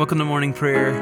Welcome to morning prayer.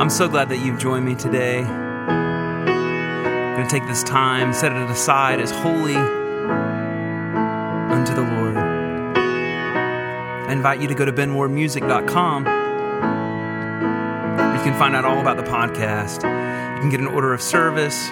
I'm so glad that you've joined me today. I'm going to take this time, set it aside as holy unto the Lord. I invite you to go to benwardmusic.com. You can find out all about the podcast. You can get an order of service.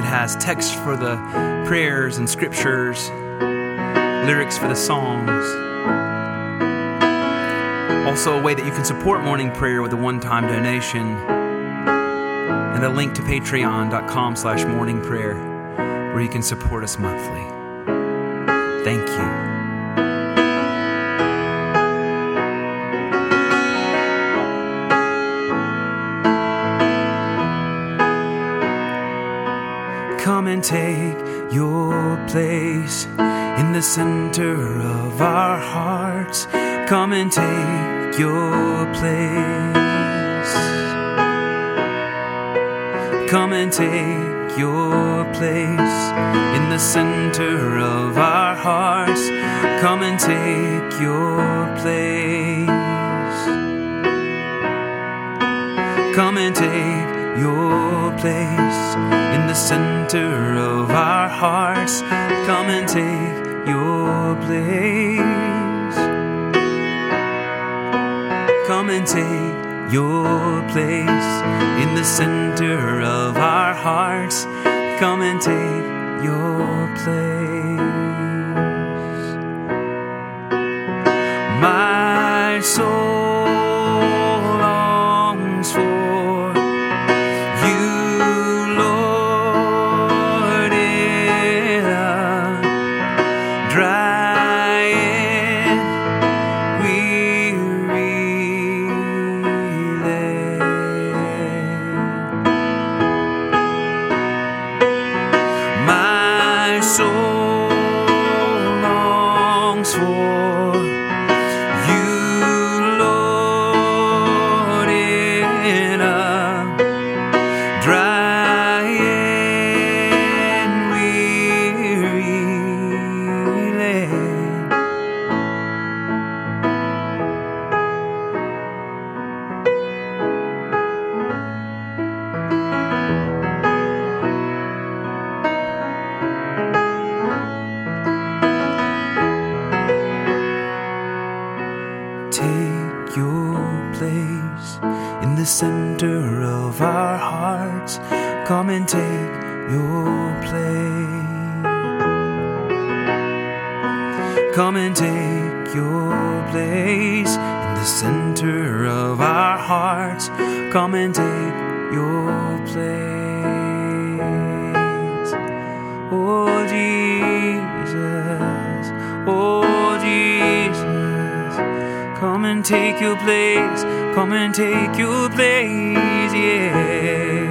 It has text for the prayers and scriptures, lyrics for the songs. Also, a way that you can support morning prayer with a one-time donation, and a link to patreon.com slash morning prayer, where you can support us monthly. Thank you. Come and take your place in the center of our hearts. Come and take your place. Come and take your place in the center of our hearts. Come and take your place. Come and take your place in the center of our hearts. Come and take your place. Come and take your place in the center of our hearts. Come and take your place. My soul Come and take your place. Come and take your place in the center of our hearts. Come and take your place. Oh Jesus, oh Jesus, come and take your place. Come and take your place, yeah.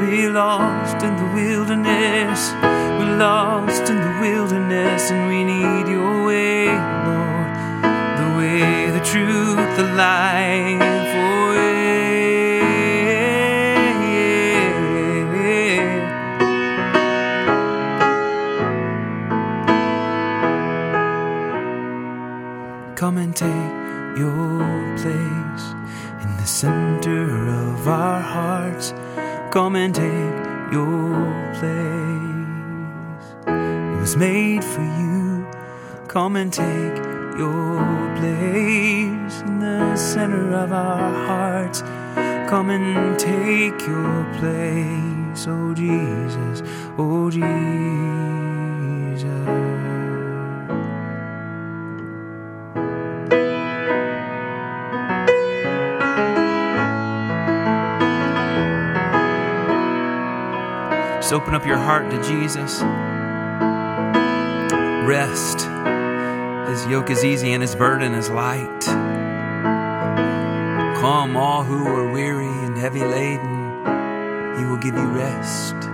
We lost in the wilderness. We're lost in the wilderness, and we need your way, Lord. The way, the truth, the life. Oh, yeah. Come and take your center of our hearts. Come and take your place. It was made for you. Come and take your place in the center of our hearts. Come and take your place, oh Jesus, oh Jesus. Just open up your heart to Jesus. Rest. His yoke is easy and his burden is light. Come, all who are weary and heavy laden, he will give you rest.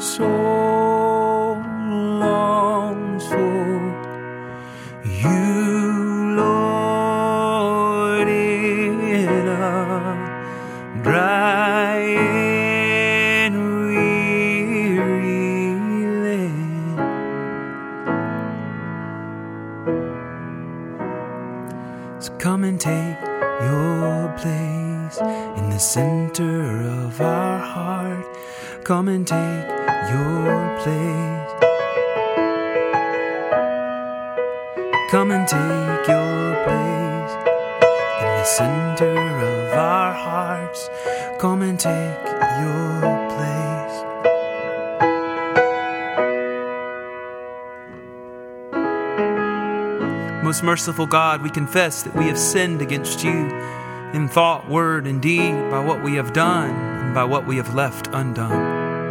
Soul take your place in the center of our hearts. Come and take your place. Most merciful God, we confess that we have sinned against you in thought, word, and deed by what we have done and by what we have left undone.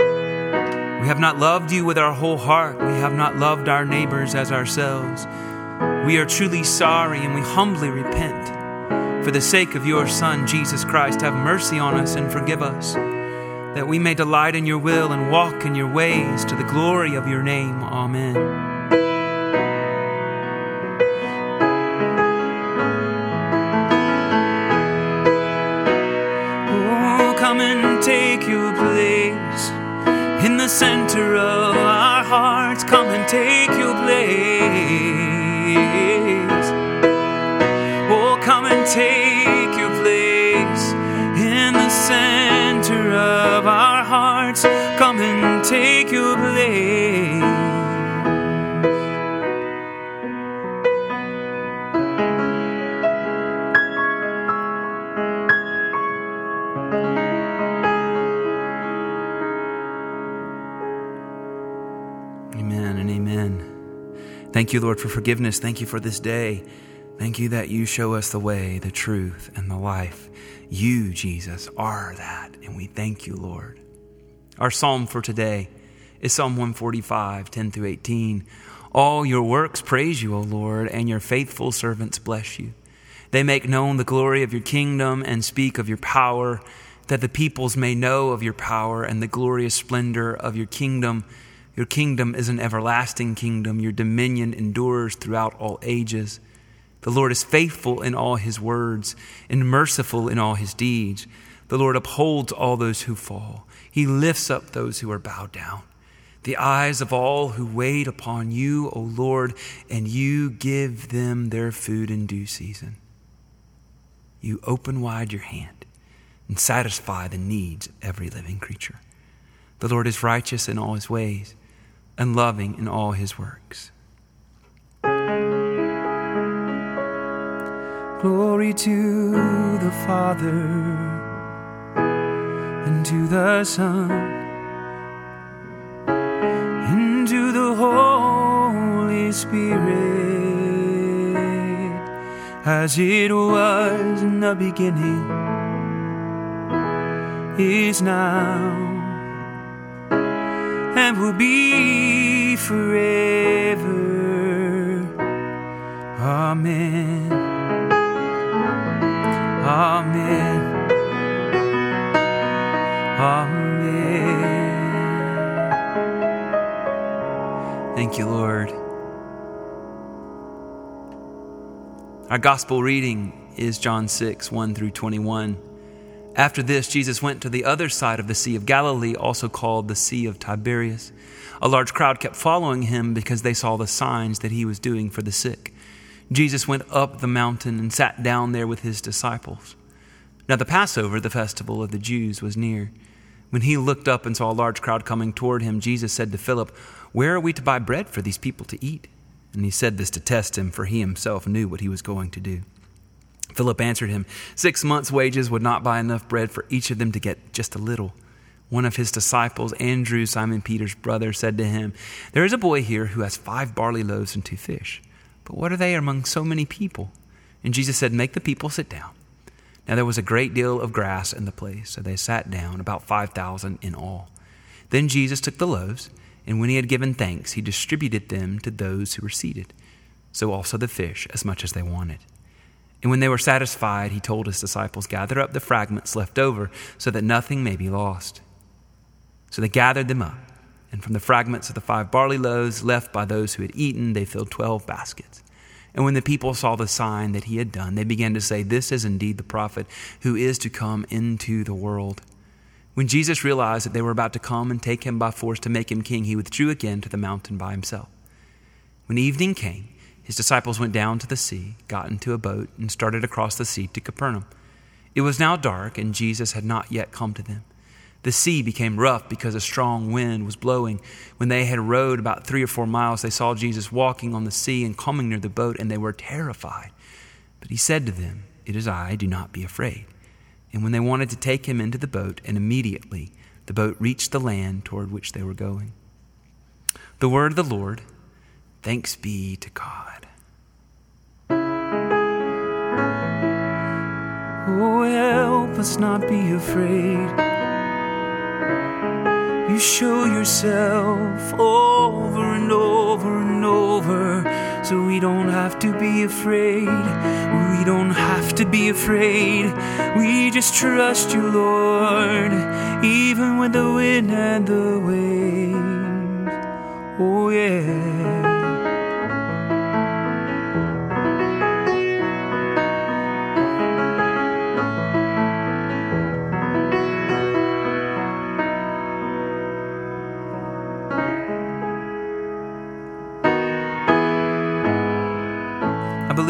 We have not loved you with our whole heart. We have not loved our neighbors as ourselves. We are truly sorry and we humbly repent. For the sake of your Son, Jesus Christ, have mercy on us and forgive us, that we may delight in your will and walk in your ways to the glory of your name. Amen. Oh, come and take your place in the center of Thank you, Lord, for forgiveness. Thank you for this day. Thank you that you show us the way, the truth, and the life. You, Jesus, are that, and we thank you, Lord. Our psalm for today is Psalm 145, 10 through 18. All your works praise you, O Lord, and your faithful servants bless you. They make known the glory of your kingdom and speak of your power, that the peoples may know of your power and the glorious splendor of your kingdom. Your kingdom is an everlasting kingdom. Your dominion endures throughout all ages. The Lord is faithful in all his words and merciful in all his deeds. The Lord upholds all those who fall. He lifts up those who are bowed down. The eyes of all who wait upon you, O Lord, and you give them their food in due season. You open wide your hand and satisfy the needs of every living creature. The Lord is righteous in all his ways and loving in all his works. Glory to the Father and to the Son and to the Holy Spirit as it was in the beginning is now and will be forever. Amen. Amen. Amen. Thank you, Lord. Our gospel reading is John 6, 1 through 21. After this, Jesus went to the other side of the Sea of Galilee, also called the Sea of Tiberias. A large crowd kept following him because they saw the signs that he was doing for the sick. Jesus went up the mountain and sat down there with his disciples. Now, the Passover, the festival of the Jews, was near. When he looked up and saw a large crowd coming toward him, Jesus said to Philip, Where are we to buy bread for these people to eat? And he said this to test him, for he himself knew what he was going to do. Philip answered him, Six months' wages would not buy enough bread for each of them to get just a little. One of his disciples, Andrew, Simon Peter's brother, said to him, There is a boy here who has five barley loaves and two fish. But what are they among so many people? And Jesus said, Make the people sit down. Now there was a great deal of grass in the place, so they sat down, about 5,000 in all. Then Jesus took the loaves, And when he had given thanks, he distributed them to those who were seated, so also the fish, as much as they wanted. And when they were satisfied, he told his disciples, Gather up the fragments left over, so that nothing may be lost. So they gathered them up, and from the fragments of the five barley loaves left by those who had eaten, they filled twelve baskets. And when the people saw the sign that he had done, they began to say, This is indeed the prophet who is to come into the world. When Jesus realized that they were about to come and take him by force to make him king, he withdrew again to the mountain by himself. When evening came, his disciples went down to the sea, got into a boat, and started across the sea to Capernaum. It was now dark, and Jesus had not yet come to them. The sea became rough because a strong wind was blowing. When they had rowed about three or four miles, they saw Jesus walking on the sea and coming near the boat, and they were terrified. But he said to them, It is I, do not be afraid. And when they wanted to take him into the boat, and immediately the boat reached the land toward which they were going. The word of the Lord, thanks be to God. Help us not be afraid. You show yourself over and over and over, so we don't have to be afraid. We don't have to be afraid. We just trust you, Lord, even with the wind and the waves. Oh, yeah.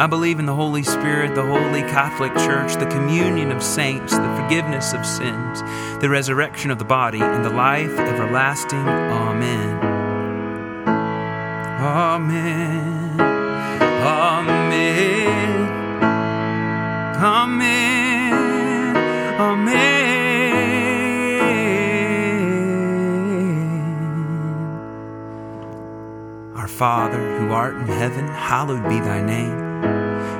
I believe in the Holy Spirit, the Holy Catholic Church, the communion of saints, the forgiveness of sins, the resurrection of the body, and the life everlasting. Amen. Amen. Amen. Amen. Amen. Our Father, who art in heaven, hallowed be thy name.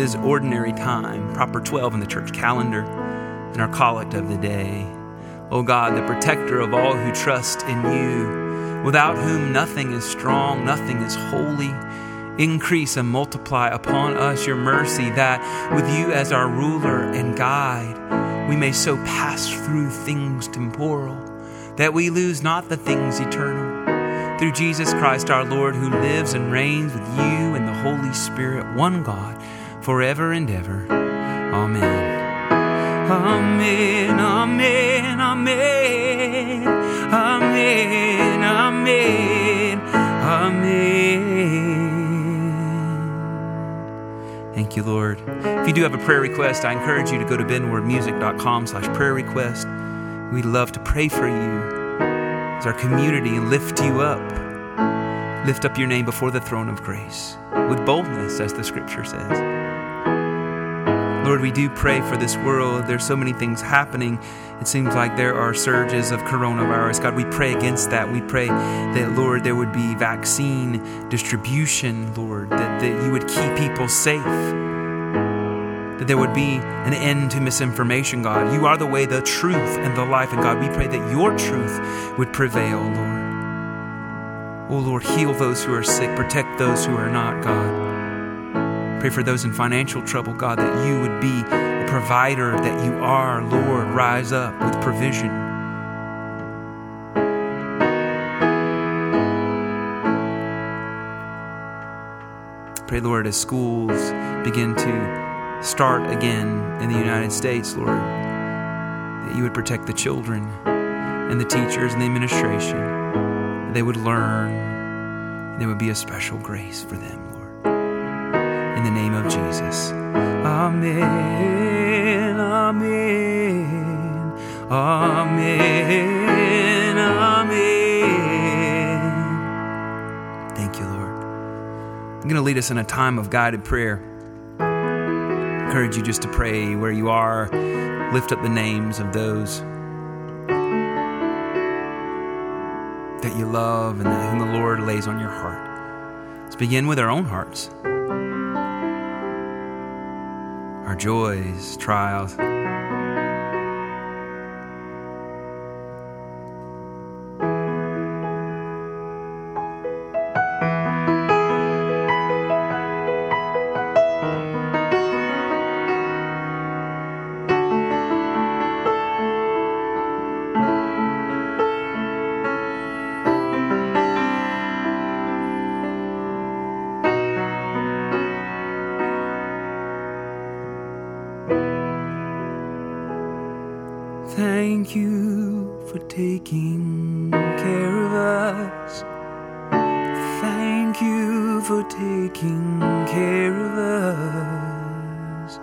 is ordinary time, proper 12 in the church calendar, and our collect of the day. O God, the protector of all who trust in you, without whom nothing is strong, nothing is holy, increase and multiply upon us your mercy, that with you as our ruler and guide, we may so pass through things temporal, that we lose not the things eternal. Through Jesus Christ our Lord, who lives and reigns with you and the Holy Spirit, one God forever and ever. Amen. Amen, amen, amen, amen, amen, amen. Thank you, Lord. If you do have a prayer request, I encourage you to go to benwardmusic.com slash prayer request. We'd love to pray for you as our community and lift you up. Lift up your name before the throne of grace with boldness, as the scripture says. Lord, we do pray for this world. There's so many things happening. It seems like there are surges of coronavirus. God, we pray against that. We pray that, Lord, there would be vaccine distribution, Lord, that, that you would keep people safe. That there would be an end to misinformation, God. You are the way, the truth, and the life. And God, we pray that your truth would prevail, Lord. Oh, Lord, heal those who are sick, protect those who are not, God. Pray for those in financial trouble, God, that you would be a provider that you are, Lord. Rise up with provision. Pray, Lord, as schools begin to start again in the United States, Lord, that you would protect the children and the teachers and the administration. They would learn, there would be a special grace for them. In the name of Jesus. Amen. Amen. Amen. Amen. Thank you, Lord. I'm going to lead us in a time of guided prayer. I encourage you just to pray where you are, lift up the names of those that you love and whom the Lord lays on your heart. Let's begin with our own hearts, our joys, trials. For taking care of us. Thank you for taking care of us.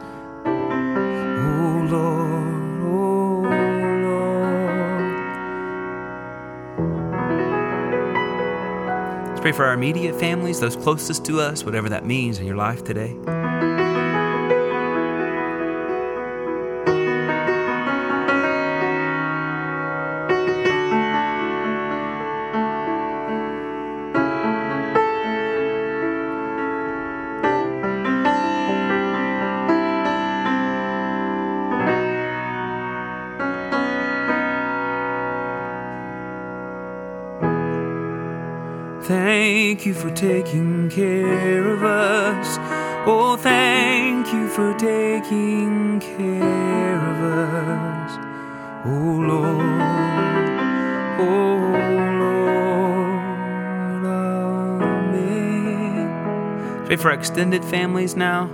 Oh Lord, oh Lord. Let's pray for our immediate families, those closest to us, whatever that means in your life today. Thank you for taking care of us. Oh, thank you for taking care of us. Oh, Lord. Oh, Lord. Amen. Pray for extended families now.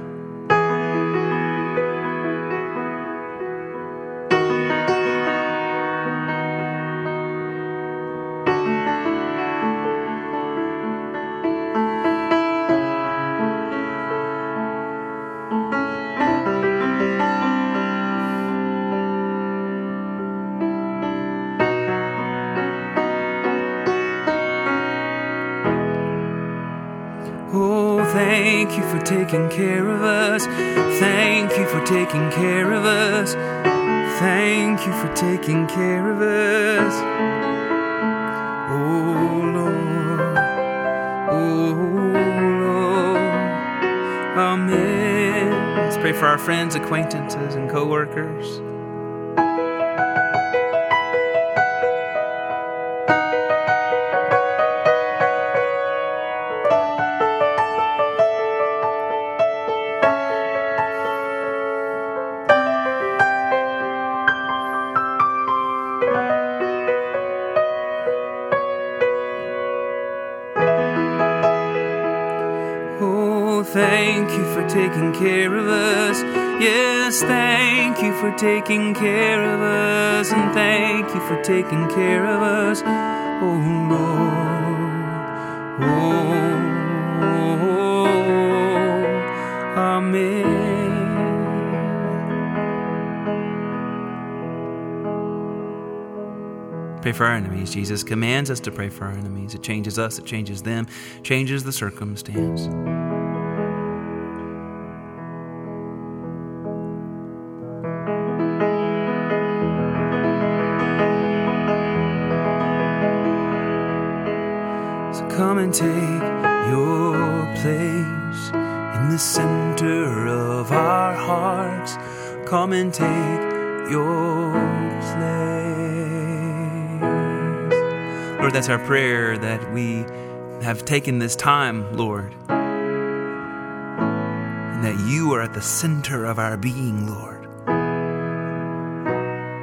Thank you for taking care of us. Thank you for taking care of us. Thank you for taking care of us. Oh, Lord. Oh, Lord. Amen. Let's pray for our friends, acquaintances, and co workers. For taking care of us. Yes, thank you for taking care of us. And thank you for taking care of us. Oh, Lord. Oh, Amen. Pray for our enemies. Jesus commands us to pray for our enemies. It changes us, it changes them, changes the circumstance. Take your place in the center of our hearts. Come and take your place. Lord, that's our prayer that we have taken this time, Lord, and that you are at the center of our being, Lord.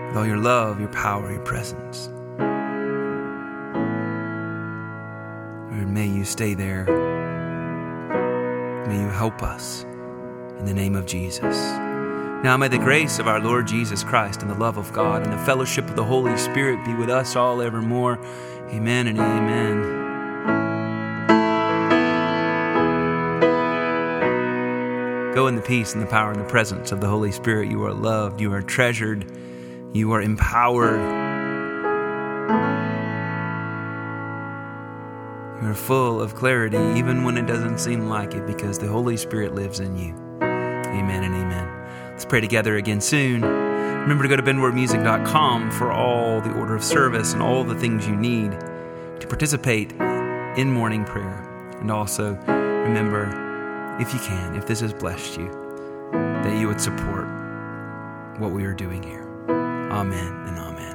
With all your love, your power, your presence. You stay there. May you help us in the name of Jesus. Now may the grace of our Lord Jesus Christ and the love of God and the fellowship of the Holy Spirit be with us all evermore. Amen and amen. Go in the peace and the power and the presence of the Holy Spirit. You are loved, you are treasured, you are empowered. You are full of clarity, even when it doesn't seem like it, because the Holy Spirit lives in you. Amen and amen. Let's pray together again soon. Remember to go to benwardmusic.com for all the order of service and all the things you need to participate in morning prayer. And also, remember, if you can, if this has blessed you, that you would support what we are doing here. Amen and amen.